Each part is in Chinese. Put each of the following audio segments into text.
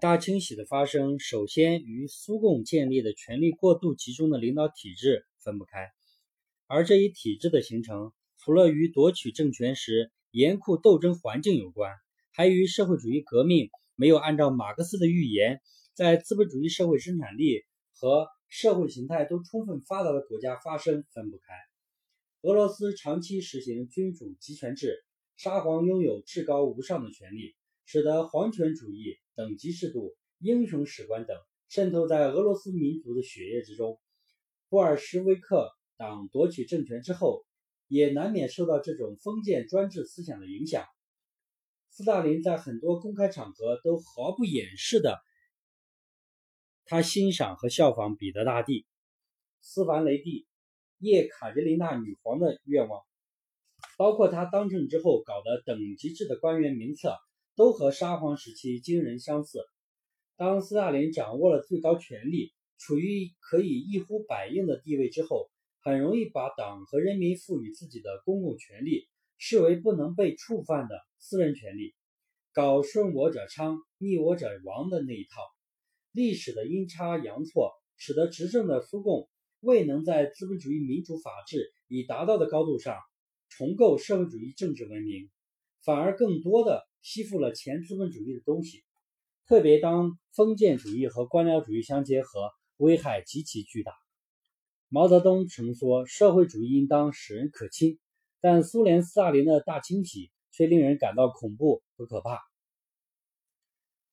大清洗的发生，首先与苏共建立的权力过度集中的领导体制分不开，而这一体制的形成，除了与夺取政权时严酷斗争环境有关，还与社会主义革命没有按照马克思的预言，在资本主义社会生产力和社会形态都充分发达的国家发生分不开。俄罗斯长期实行君主集权制，沙皇拥有至高无上的权力，使得皇权主义、等级制度、英雄史观等渗透在俄罗斯民族的血液之中。布尔什维克党夺取政权之后，也难免受到这种封建专制思想的影响。斯大林在很多公开场合都毫不掩饰的，他欣赏和效仿彼得大帝、斯凡雷帝。叶卡捷琳娜女皇的愿望，包括他当政之后搞的等级制的官员名册，都和沙皇时期惊人相似。当斯大林掌握了最高权力，处于可以一呼百应的地位之后，很容易把党和人民赋予自己的公共权力视为不能被触犯的私人权利，搞顺我者昌，逆我者亡的那一套。历史的阴差阳错，使得执政的苏共。未能在资本主义民主法治已达到的高度上重构社会主义政治文明，反而更多的吸附了前资本主义的东西。特别当封建主义和官僚主义相结合，危害极其巨大。毛泽东曾说：“社会主义应当使人可亲。”但苏联斯大林的大清洗却令人感到恐怖和可怕。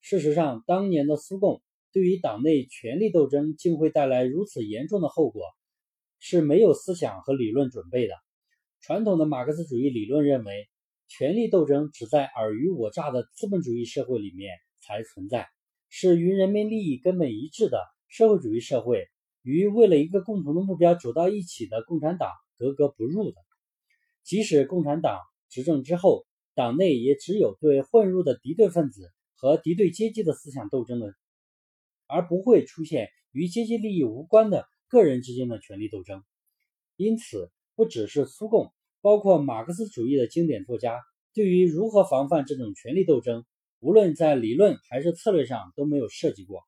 事实上，当年的苏共。对于党内权力斗争竟会带来如此严重的后果，是没有思想和理论准备的。传统的马克思主义理论认为，权力斗争只在尔虞我诈的资本主义社会里面才存在，是与人民利益根本一致的社会主义社会与为了一个共同的目标走到一起的共产党格格不入的。即使共产党执政之后，党内也只有对混入的敌对分子和敌对阶级的思想斗争的。而不会出现与阶级利益无关的个人之间的权力斗争。因此，不只是苏共，包括马克思主义的经典作家，对于如何防范这种权力斗争，无论在理论还是策略上都没有涉及过。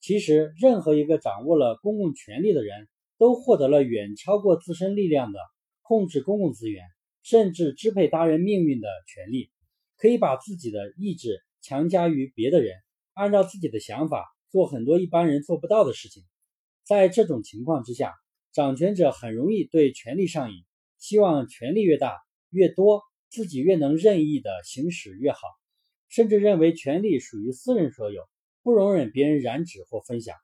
其实，任何一个掌握了公共权力的人，都获得了远超过自身力量的控制公共资源，甚至支配他人命运的权利，可以把自己的意志强加于别的人。按照自己的想法做很多一般人做不到的事情，在这种情况之下，掌权者很容易对权力上瘾，希望权力越大越多，自己越能任意的行使越好，甚至认为权力属于私人所有，不容忍别人染指或分享。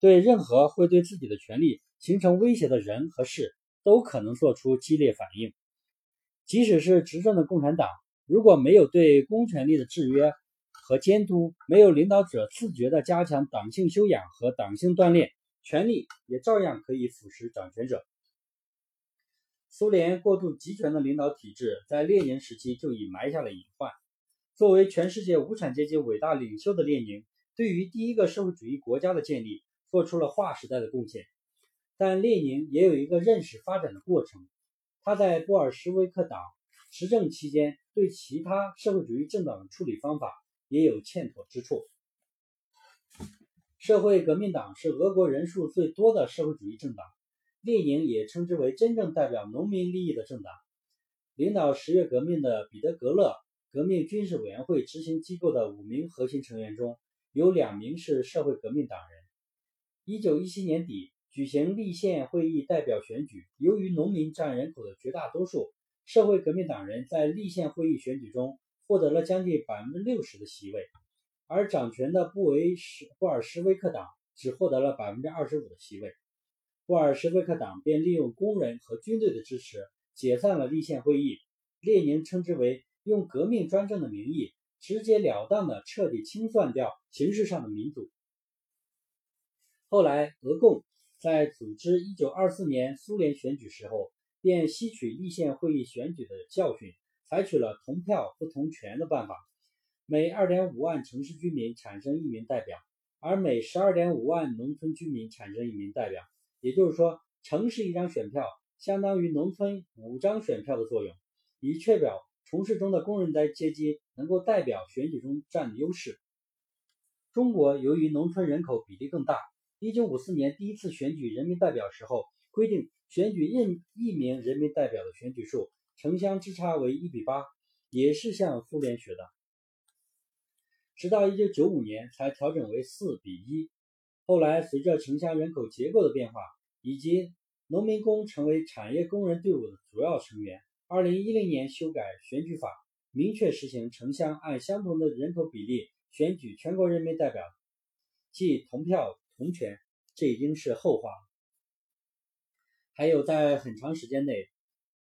对任何会对自己的权利形成威胁的人和事，都可能做出激烈反应。即使是执政的共产党，如果没有对公权力的制约，和监督没有领导者自觉地加强党性修养和党性锻炼，权力也照样可以腐蚀掌权者。苏联过度集权的领导体制在列宁时期就已埋下了隐患。作为全世界无产阶级伟大领袖的列宁，对于第一个社会主义国家的建立做出了划时代的贡献。但列宁也有一个认识发展的过程。他在布尔什维克党执政期间，对其他社会主义政党的处理方法。也有欠妥之处。社会革命党是俄国人数最多的社会主义政党，列宁也称之为真正代表农民利益的政党。领导十月革命的彼得格勒革命军事委员会执行机构的五名核心成员中，有两名是社会革命党人。一九一七年底举行立宪会议代表选举，由于农民占人口的绝大多数，社会革命党人在立宪会议选举中。获得了将近百分之六十的席位，而掌权的布维什布尔什维克党只获得了百分之二十五的席位。布尔什维克党便利用工人和军队的支持解散了立宪会议，列宁称之为用革命专政的名义，直截了当地彻底清算掉形式上的民主。后来，俄共在组织一九二四年苏联选举时候，便吸取立宪会议选举的教训。采取了同票不同权的办法，每2.5万城市居民产生一名代表，而每12.5万农村居民产生一名代表。也就是说，城市一张选票相当于农村五张选票的作用，以确保城市中的工人在阶级能够代表选举中占优势。中国由于农村人口比例更大，1954年第一次选举人民代表时候规定，选举任一名人民代表的选举数城乡之差为一比八，也是向苏联学的。直到1995年才调整为四比一。后来随着城乡人口结构的变化，以及农民工成为产业工人队伍的主要成员，2010年修改选举法，明确实行城乡按相同的人口比例。选举全国人民代表，即同票同权，这已经是后话。还有，在很长时间内，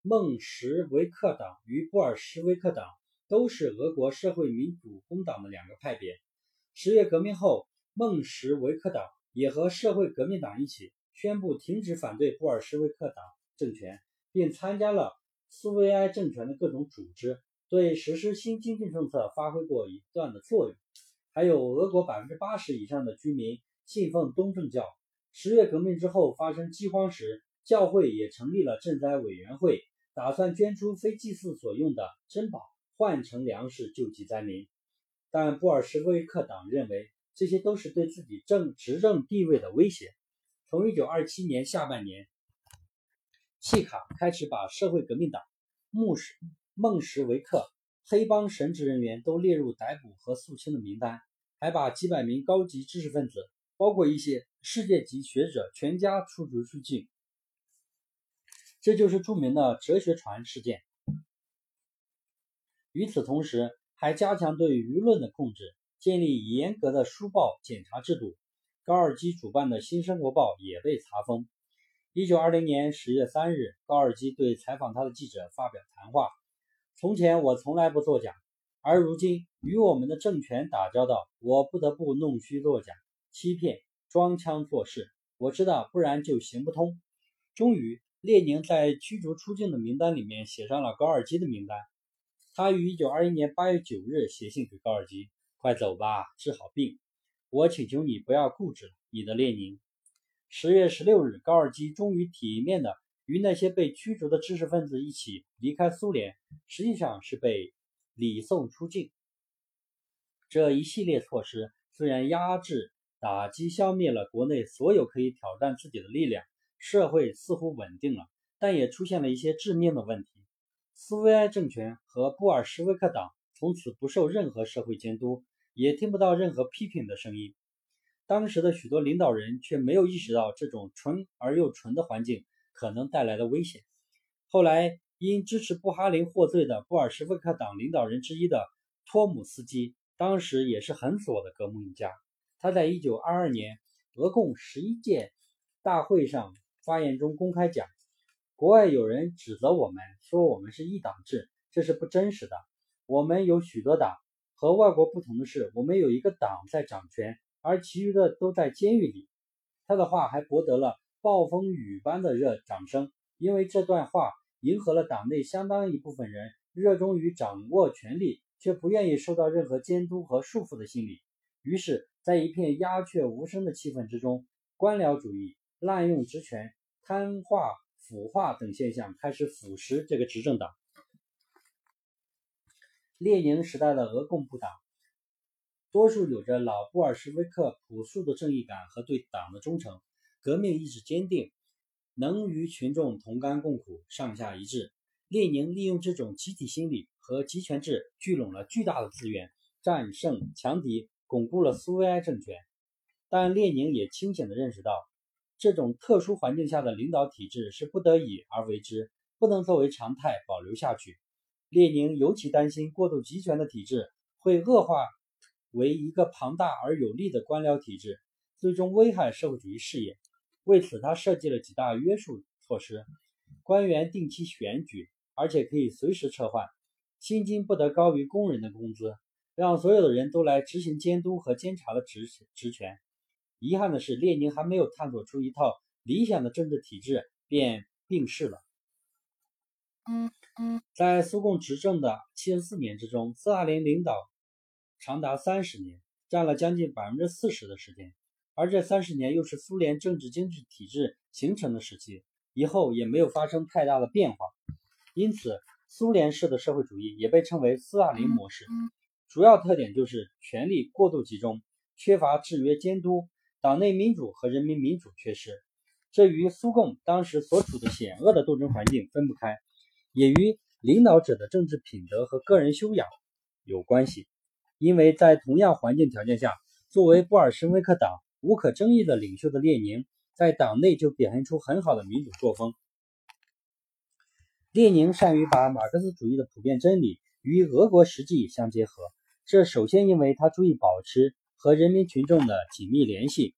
孟什维克党与布尔什维克党都是俄国社会民主工党的两个派别。十月革命后，孟什维克党也和社会革命党一起宣布停止反对布尔什维克党政权，并参加了苏维埃政权的各种组织，对实施新经济政策发挥过一段的作用。还有俄国百分之八十以上的居民信奉东正教。十月革命之后发生饥荒时，教会也成立了赈灾委员会，打算捐出非祭祀所用的珍宝换成粮食救济灾民。但布尔什维克党认为这些都是对自己政执政地位的威胁。从一九二七年下半年，契卡开始把社会革命党、穆什孟什维克。黑帮神职人员都列入逮捕和肃清的名单，还把几百名高级知识分子，包括一些世界级学者，全家驱逐出境。这就是著名的“哲学船”事件。与此同时，还加强对舆论的控制，建立严格的书报检查制度。高尔基主办的《新生活报》也被查封。一九二零年十月三日，高尔基对采访他的记者发表谈话。从前我从来不作假，而如今与我们的政权打交道，我不得不弄虚作假、欺骗、装腔作势。我知道，不然就行不通。终于，列宁在驱逐出境的名单里面写上了高尔基的名单。他于1921年8月9日写信给高尔基：“快走吧，治好病。我请求你不要固执，你的列宁。”10 月16日，高尔基终于体面的。与那些被驱逐的知识分子一起离开苏联，实际上是被礼送出境。这一系列措施虽然压制、打击、消灭了国内所有可以挑战自己的力量，社会似乎稳定了，但也出现了一些致命的问题。苏维埃政权和布尔什维克党从此不受任何社会监督，也听不到任何批评的声音。当时的许多领导人却没有意识到这种纯而又纯的环境。可能带来的危险。后来，因支持布哈林获罪的布尔什维克党领导人之一的托姆斯基，当时也是很左的革命家。他在1922年俄共十一届大会上发言中公开讲：“国外有人指责我们说我们是一党制，这是不真实的。我们有许多党，和外国不同的是，我们有一个党在掌权，而其余的都在监狱里。”他的话还博得了。暴风雨般的热掌声，因为这段话迎合了党内相当一部分人热衷于掌握权力却不愿意受到任何监督和束缚的心理。于是，在一片鸦雀无声的气氛之中，官僚主义、滥用职权、贪化、腐化等现象开始腐蚀这个执政党。列宁时代的俄共部党，多数有着老布尔什维克朴素的正义感和对党的忠诚。革命意志坚定，能与群众同甘共苦，上下一致。列宁利用这种集体心理和集权制，聚拢了巨大的资源，战胜强敌，巩固了苏维埃政权。但列宁也清醒地认识到，这种特殊环境下的领导体制是不得已而为之，不能作为常态保留下去。列宁尤其担心过度集权的体制会恶化为一个庞大而有力的官僚体制，最终危害社会主义事业。为此，他设计了几大约束措施：官员定期选举，而且可以随时撤换；薪金不得高于工人的工资；让所有的人都来执行监督和监察的职职权。遗憾的是，列宁还没有探索出一套理想的政治体制，便病逝了。在苏共执政的七十四年之中，斯大林领导长达三十年，占了将近百分之四十的时间。而这三十年又是苏联政治经济体制形成的时期，以后也没有发生太大的变化。因此，苏联式的社会主义也被称为斯大林模式。主要特点就是权力过度集中，缺乏制约监督，党内民主和人民民主缺失，这与苏共当时所处的险恶的斗争环境分不开，也与领导者的政治品德和个人修养有关系。因为在同样环境条件下，作为布尔什维克党无可争议的领袖的列宁，在党内就表现出很好的民主作风。列宁善于把马克思主义的普遍真理与俄国实际相结合，这首先因为他注意保持和人民群众的紧密联系。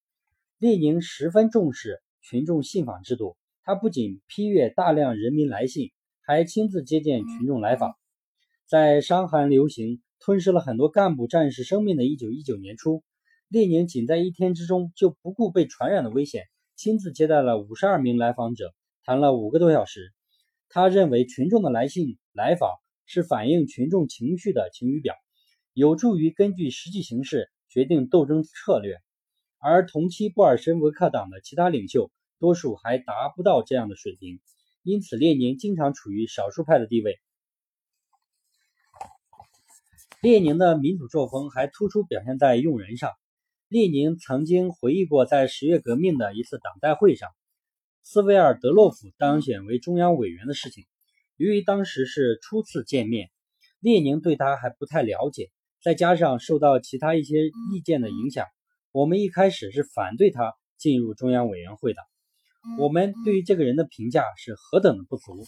列宁十分重视群众信访制度，他不仅批阅大量人民来信，还亲自接见群众来访。在伤寒流行。吞噬了很多干部战士生命的1919年初，列宁仅在一天之中就不顾被传染的危险，亲自接待了52名来访者，谈了五个多小时。他认为群众的来信来访是反映群众情绪的晴雨表，有助于根据实际形势决定斗争策略。而同期布尔什维克党的其他领袖多数还达不到这样的水平，因此列宁经常处于少数派的地位。列宁的民主作风还突出表现在用人上。列宁曾经回忆过，在十月革命的一次党代会上，斯维尔德洛夫当选为中央委员的事情。由于当时是初次见面，列宁对他还不太了解，再加上受到其他一些意见的影响，我们一开始是反对他进入中央委员会的。我们对于这个人的评价是何等的不足。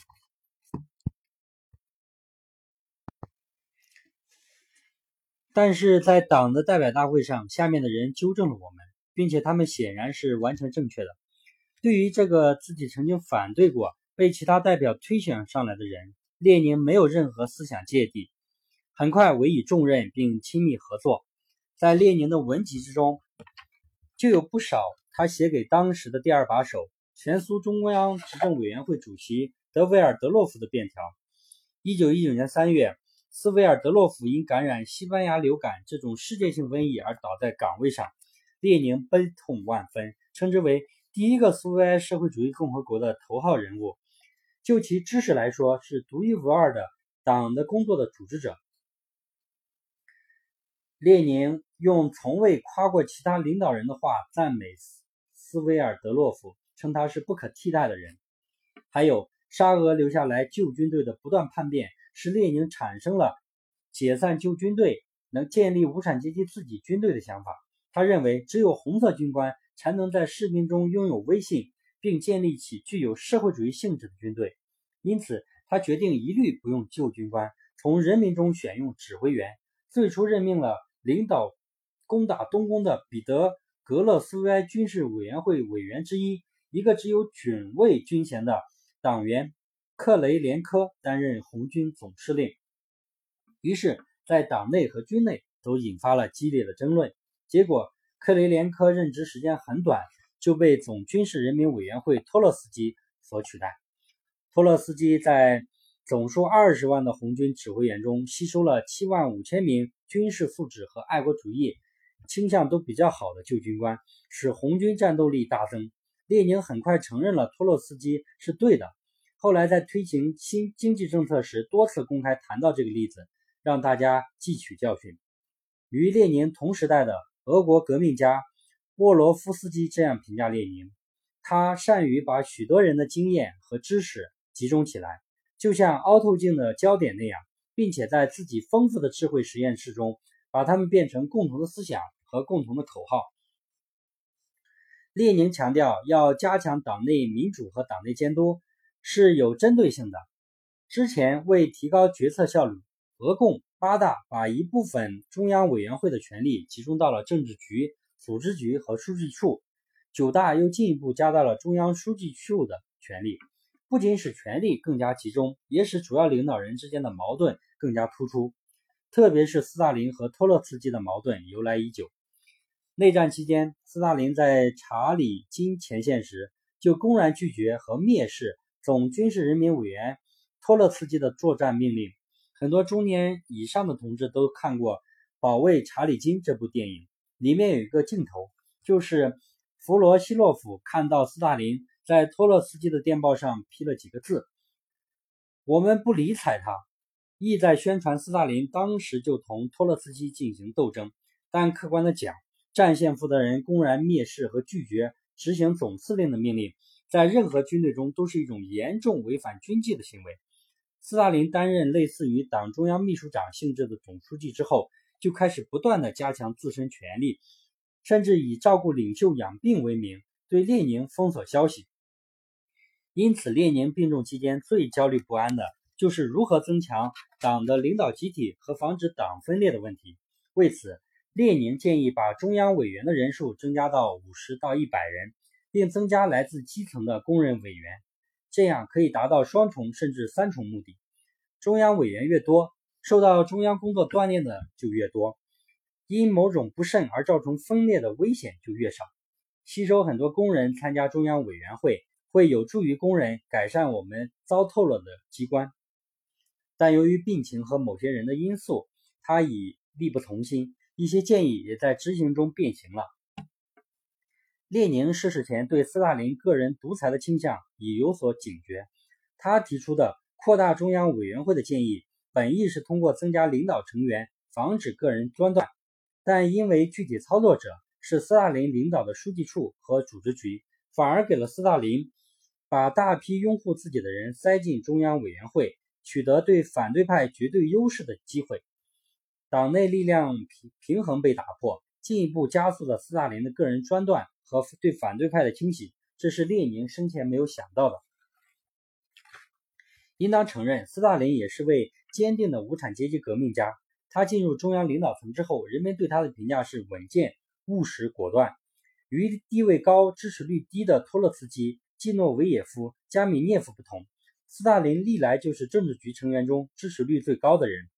但是在党的代表大会上，下面的人纠正了我们，并且他们显然是完全正确的。对于这个自己曾经反对过、被其他代表推选上来的人，列宁没有任何思想芥蒂，很快委以重任并亲密合作。在列宁的文集之中，就有不少他写给当时的第二把手、前苏中央执政委员会主席德维尔德洛夫的便条。一九一九年三月。斯维尔德洛夫因感染西班牙流感这种世界性瘟疫而倒在岗位上，列宁悲痛万分，称之为第一个苏维埃社会主义共和国的头号人物。就其知识来说，是独一无二的党的工作的组织者。列宁用从未夸过其他领导人的话赞美斯维尔德洛夫，称他是不可替代的人。还有沙俄留下来旧军队的不断叛变。使列宁产生了解散旧军队、能建立无产阶级自己军队的想法。他认为，只有红色军官才能在士兵中拥有威信，并建立起具有社会主义性质的军队。因此，他决定一律不用旧军官，从人民中选用指挥员。最初任命了领导攻打东宫的彼得·格勒斯维埃军事委员会委员之一，一个只有准尉军衔的党员。克雷连科担任红军总司令，于是，在党内和军内都引发了激烈的争论。结果，克雷连科任职时间很短，就被总军事人民委员会托洛斯基所取代。托洛斯基在总数二十万的红军指挥员中，吸收了七万五千名军事素质和爱国主义倾向都比较好的旧军官，使红军战斗力大增。列宁很快承认了托洛斯基是对的。后来在推行新经济政策时，多次公开谈到这个例子，让大家汲取教训。与列宁同时代的俄国革命家沃罗夫斯基这样评价列宁：他善于把许多人的经验和知识集中起来，就像凹透镜的焦点那样，并且在自己丰富的智慧实验室中，把它们变成共同的思想和共同的口号。列宁强调要加强党内民主和党内监督。是有针对性的。之前为提高决策效率，俄共八大把一部分中央委员会的权力集中到了政治局、组织局和书记处，九大又进一步加大了中央书记处的权力。不仅使权力更加集中，也使主要领导人之间的矛盾更加突出。特别是斯大林和托洛茨基的矛盾由来已久。内战期间，斯大林在查理金前线时就公然拒绝和蔑视。总军事人民委员托洛茨基的作战命令，很多中年以上的同志都看过《保卫查理金》这部电影。里面有一个镜头，就是弗罗西洛夫看到斯大林在托洛茨基的电报上批了几个字：“我们不理睬他”，意在宣传斯大林当时就同托洛茨基进行斗争。但客观的讲，战线负责人公然蔑视和拒绝执行总司令的命令，在任何军队中都是一种严重违反军纪的行为。斯大林担任类似于党中央秘书长性质的总书记之后，就开始不断的加强自身权力，甚至以照顾领袖养病为名，对列宁封锁消息。因此，列宁病重期间最焦虑不安的就是如何增强党的领导集体和防止党分裂的问题。为此，列宁建议把中央委员的人数增加到五十到一百人，并增加来自基层的工人委员，这样可以达到双重甚至三重目的。中央委员越多，受到中央工作锻炼的就越多，因某种不慎而造成分裂的危险就越少。吸收很多工人参加中央委员会。会有助于工人改善我们糟透了的机关，但由于病情和某些人的因素，他已力不从心，一些建议也在执行中变形了。列宁逝世前对斯大林个人独裁的倾向已有所警觉，他提出的扩大中央委员会的建议，本意是通过增加领导成员，防止个人专断，但因为具体操作者是斯大林领导的书记处和组织局，反而给了斯大林。把大批拥护自己的人塞进中央委员会，取得对反对派绝对优势的机会，党内力量平平衡被打破，进一步加速了斯大林的个人专断和对反对派的清洗。这是列宁生前没有想到的。应当承认，斯大林也是位坚定的无产阶级革命家。他进入中央领导层之后，人们对他的评价是稳健、务实、果断。与地位高、支持率低的托洛茨基。季诺维也夫、加米涅夫不同，斯大林历来就是政治局成员中支持率最高的人。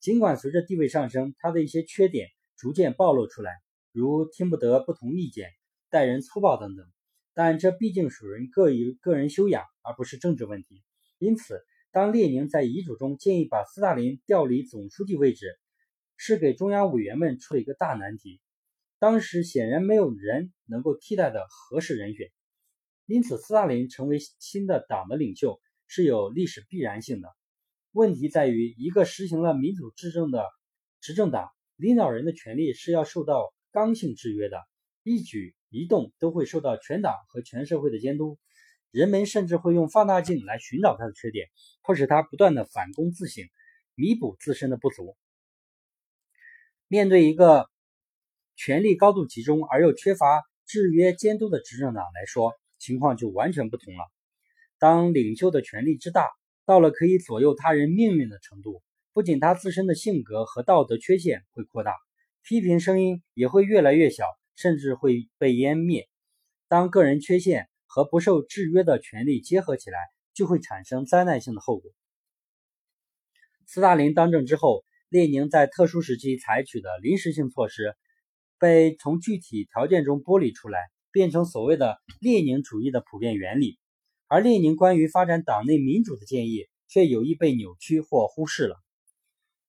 尽管随着地位上升，他的一些缺点逐渐暴露出来，如听不得不同意见、待人粗暴等等，但这毕竟属于个有个人修养，而不是政治问题。因此，当列宁在遗嘱中建议把斯大林调离总书记位置，是给中央委员们出了一个大难题。当时显然没有人能够替代的合适人选。因此，斯大林成为新的党的领袖是有历史必然性的。问题在于，一个实行了民主执政的执政党领导人的权力是要受到刚性制约的，一举一动都会受到全党和全社会的监督。人们甚至会用放大镜来寻找他的缺点，迫使他不断的反躬自省，弥补自身的不足。面对一个权力高度集中而又缺乏制约监督的执政党来说，情况就完全不同了。当领袖的权力之大到了可以左右他人命运的程度，不仅他自身的性格和道德缺陷会扩大，批评声音也会越来越小，甚至会被湮灭。当个人缺陷和不受制约的权力结合起来，就会产生灾难性的后果。斯大林当政之后，列宁在特殊时期采取的临时性措施，被从具体条件中剥离出来。变成所谓的列宁主义的普遍原理，而列宁关于发展党内民主的建议却有意被扭曲或忽视了。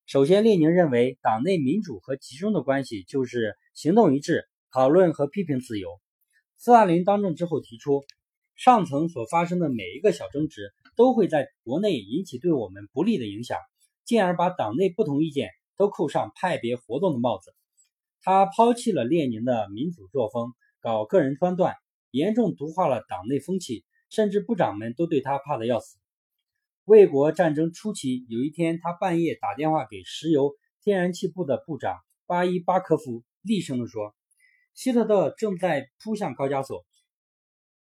首先，列宁认为党内民主和集中的关系就是行动一致、讨论和批评自由。斯大林当政之后提出，上层所发生的每一个小争执都会在国内引起对我们不利的影响，进而把党内不同意见都扣上派别活动的帽子。他抛弃了列宁的民主作风。搞个人专断，严重毒化了党内风气，甚至部长们都对他怕得要死。卫国战争初期，有一天，他半夜打电话给石油天然气部的部长巴伊巴科夫，厉声地说：“希特勒正在扑向高加索，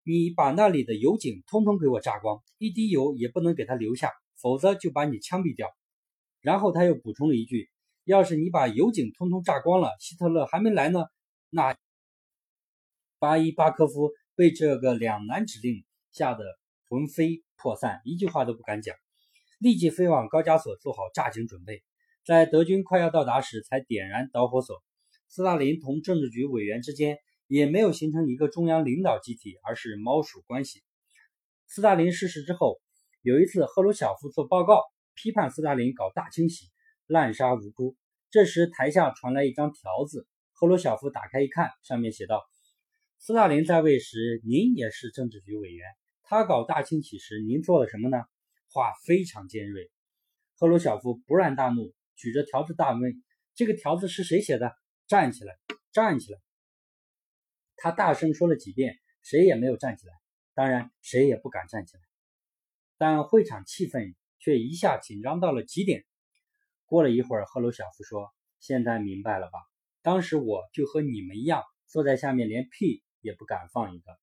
你把那里的油井通通给我炸光，一滴油也不能给他留下，否则就把你枪毙掉。”然后他又补充了一句：“要是你把油井通通炸光了，希特勒还没来呢，那……”巴伊巴科夫被这个两难指令吓得魂飞魄散，一句话都不敢讲，立即飞往高加索做好炸井准备。在德军快要到达时，才点燃导火索。斯大林同政治局委员之间也没有形成一个中央领导集体，而是猫鼠关系。斯大林逝世之后，有一次赫鲁晓夫做报告，批判斯大林搞大清洗，滥杀无辜。这时台下传来一张条子，赫鲁晓夫打开一看，上面写道。斯大林在位时，您也是政治局委员。他搞大清洗时，您做了什么呢？话非常尖锐。赫鲁晓夫勃然大怒，举着条子大问：“这个条子是谁写的？”站起来，站起来！他大声说了几遍，谁也没有站起来，当然谁也不敢站起来。但会场气氛却一下紧张到了极点。过了一会儿，赫鲁晓夫说：“现在明白了吧？当时我就和你们一样，坐在下面，连屁也不敢放一个。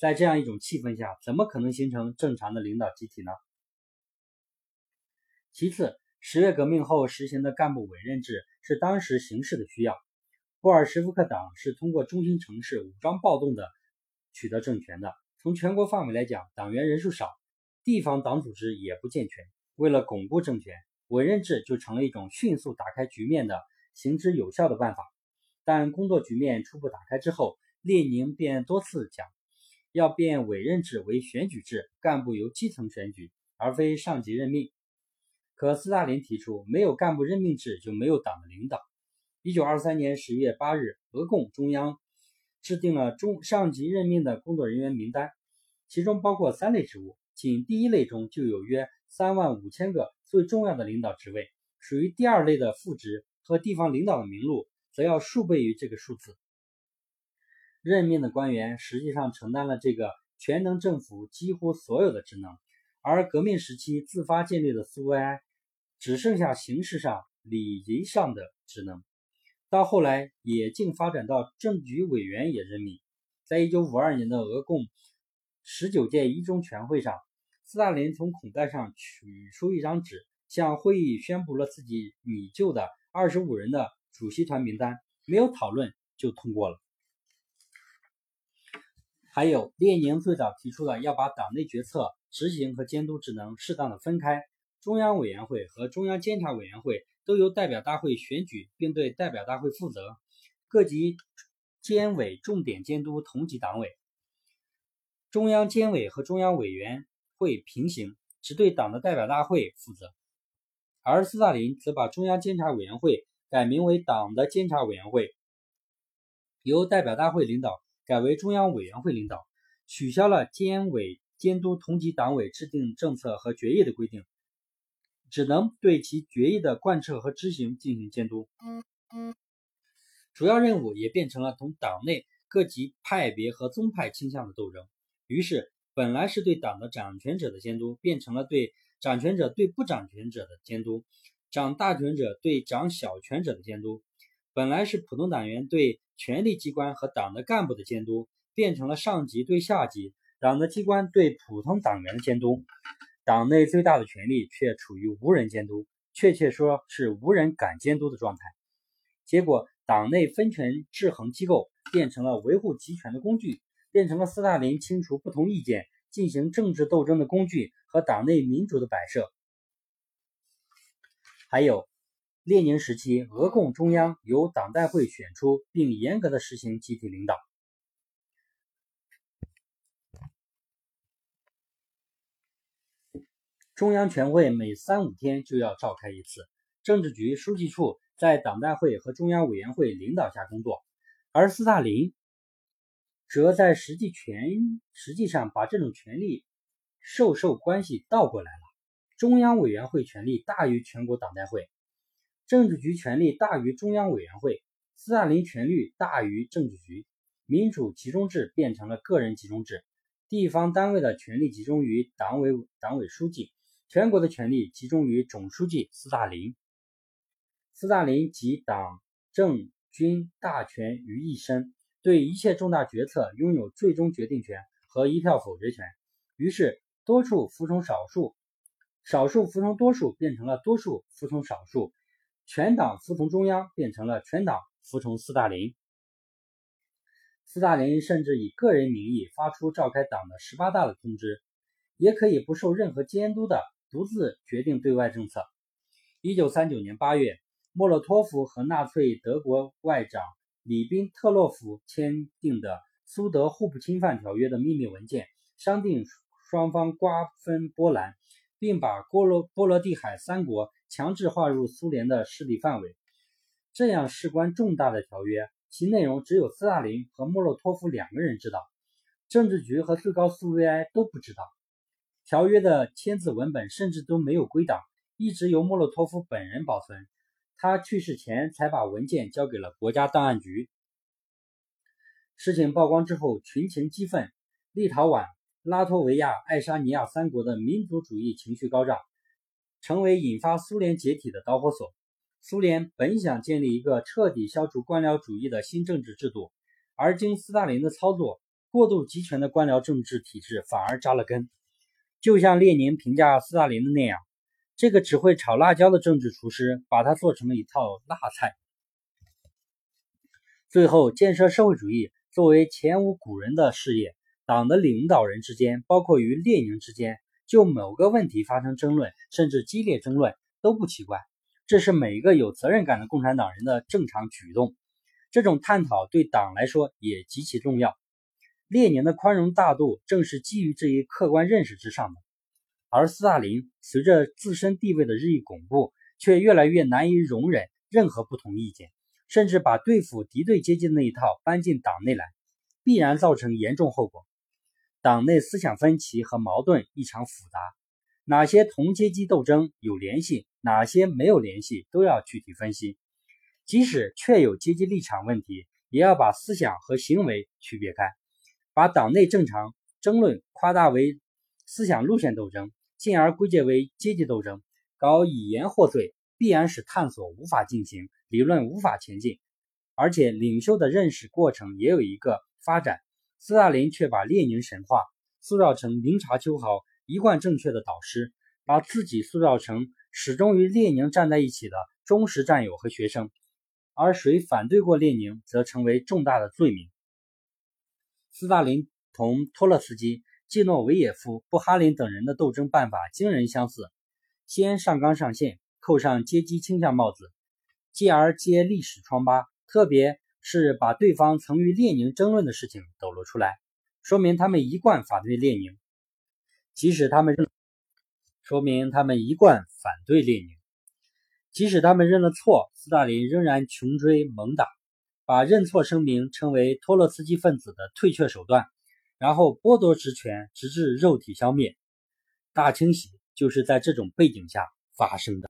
在这样一种气氛下，怎么可能形成正常的领导集体呢？”其次，十月革命后实行的干部委任制是当时形势的需要。布尔什维克党是通过中心城市武装暴动的取得政权的。从全国范围来讲，党员人数少，地方党组织也不健全。为了巩固政权，委任制就成了一种迅速打开局面的行之有效的办法。但工作局面初步打开之后，列宁便多次讲要变委任制为选举制，干部由基层选举，而非上级任命。可斯大林提出，没有干部任命制就没有党的领导。一九二三年十月八日，俄共中央制定了中上级任命的工作人员名单，其中包括三类职务，仅第一类中就有约三万五千个最重要的领导职位，属于第二类的副职和地方领导的名录则要数倍于这个数字。任命的官员实际上承担了这个全能政府几乎所有的职能，而革命时期自发建立的苏维埃。只剩下形式上、礼仪上的职能，到后来也竟发展到政局委员也任命。在一九五二年的俄共十九届一中全会上，斯大林从口袋上取出一张纸，向会议宣布了自己拟就的二十五人的主席团名单，没有讨论就通过了。还有，列宁最早提出了要把党内决策、执行和监督职能适当的分开。中央委员会和中央监察委员会都由代表大会选举，并对代表大会负责。各级监委重点监督同级党委。中央监委和中央委员会平行，只对党的代表大会负责。而斯大林则把中央监察委员会改名为党的监察委员会，由代表大会领导改为中央委员会领导，取消了监委监督同级党委制定政策和决议的规定。只能对其决议的贯彻和执行进行监督，主要任务也变成了同党内各级派别和宗派倾向的斗争。于是，本来是对党的掌权者的监督，变成了对掌权者对不掌权者的监督；掌大权者对掌小权者的监督。本来是普通党员对权力机关和党的干部的监督，变成了上级对下级、党的机关对普通党员的监督。党内最大的权力却处于无人监督，确切说是无人敢监督的状态。结果，党内分权制衡机构变成了维护集权的工具，变成了斯大林清除不同意见、进行政治斗争的工具和党内民主的摆设。还有，列宁时期，俄共中央由党代会选出，并严格的实行集体领导。中央全会每三五天就要召开一次，政治局书记处在党代会和中央委员会领导下工作，而斯大林则在实际权实际上把这种权力授受关系倒过来了。中央委员会权力大于全国党代会，政治局权力大于中央委员会，斯大林权力大于政治局，民主集中制变成了个人集中制，地方单位的权力集中于党委党委书记。全国的权力集中于总书记斯大林，斯大林集党政军大权于一身，对一切重大决策拥有最终决定权和一票否决权。于是，多数服从少数，少数服从多数，变成了多数服从少数；全党服从中央，变成了全党服从斯大林。斯大林甚至以个人名义发出召开党的十八大的通知，也可以不受任何监督的。独自决定对外政策。一九三九年八月，莫洛托夫和纳粹德国外长里宾特洛夫签订的《苏德互不侵犯条约》的秘密文件，商定双方瓜分波兰，并把波罗波罗的海三国强制划入苏联的势力范围。这样事关重大的条约，其内容只有斯大林和莫洛托夫两个人知道，政治局和最高苏维埃都不知道。条约的签字文本甚至都没有归档，一直由莫洛托夫本人保存。他去世前才把文件交给了国家档案局。事情曝光之后，群情激愤，立陶宛、拉脱维亚、爱沙尼亚三国的民族主义情绪高涨，成为引发苏联解体的导火索。苏联本想建立一个彻底消除官僚主义的新政治制度，而经斯大林的操作，过度集权的官僚政治体制反而扎了根。就像列宁评价斯大林的那样，这个只会炒辣椒的政治厨师，把它做成了一套辣菜。最后，建设社会主义。作为前无古人的事业，党的领导人之间，包括与列宁之间，就某个问题发生争论，甚至激烈争论，都不奇怪。这是每一个有责任感的共产党人的正常举动。这种探讨对党来说也极其重要。列宁的宽容大度正是基于这一客观认识之上的，而斯大林随着自身地位的日益巩固，却越来越难以容忍任何不同意见。甚至把对付敌对阶级的那一套搬进党内来，必然造成严重后果。党内思想分歧和矛盾异常复杂，哪些同阶级斗争有联系，哪些没有联系，都要具体分析。即使确有阶级立场问题，也要把思想和行为区别开，把党内正常争论夸大为思想路线斗争，进而归结为阶级斗争，搞以言获罪。必然使探索无法进行，理论无法前进，而且领袖的认识过程也有一个发展。斯大林却把列宁神话，塑造成明察秋毫、一贯正确的导师，把自己塑造成始终与列宁站在一起的忠实战友和学生，而谁反对过列宁，则成为重大的罪名。斯大林同托洛茨基、季诺维也夫、布哈林等人的斗争办法惊人相似，先上纲上线。扣上阶级倾向帽子，继而揭历史疮疤，特别是把对方曾与列宁争论的事情抖露出来，说明他们一贯反对列宁。即使他们认，说明他们一贯反对列宁。即使他们认了错，斯大林仍然穷追猛打，把认错声明称为托洛茨基分子的退却手段，然后剥夺职权，直至肉体消灭。大清洗就是在这种背景下发生的。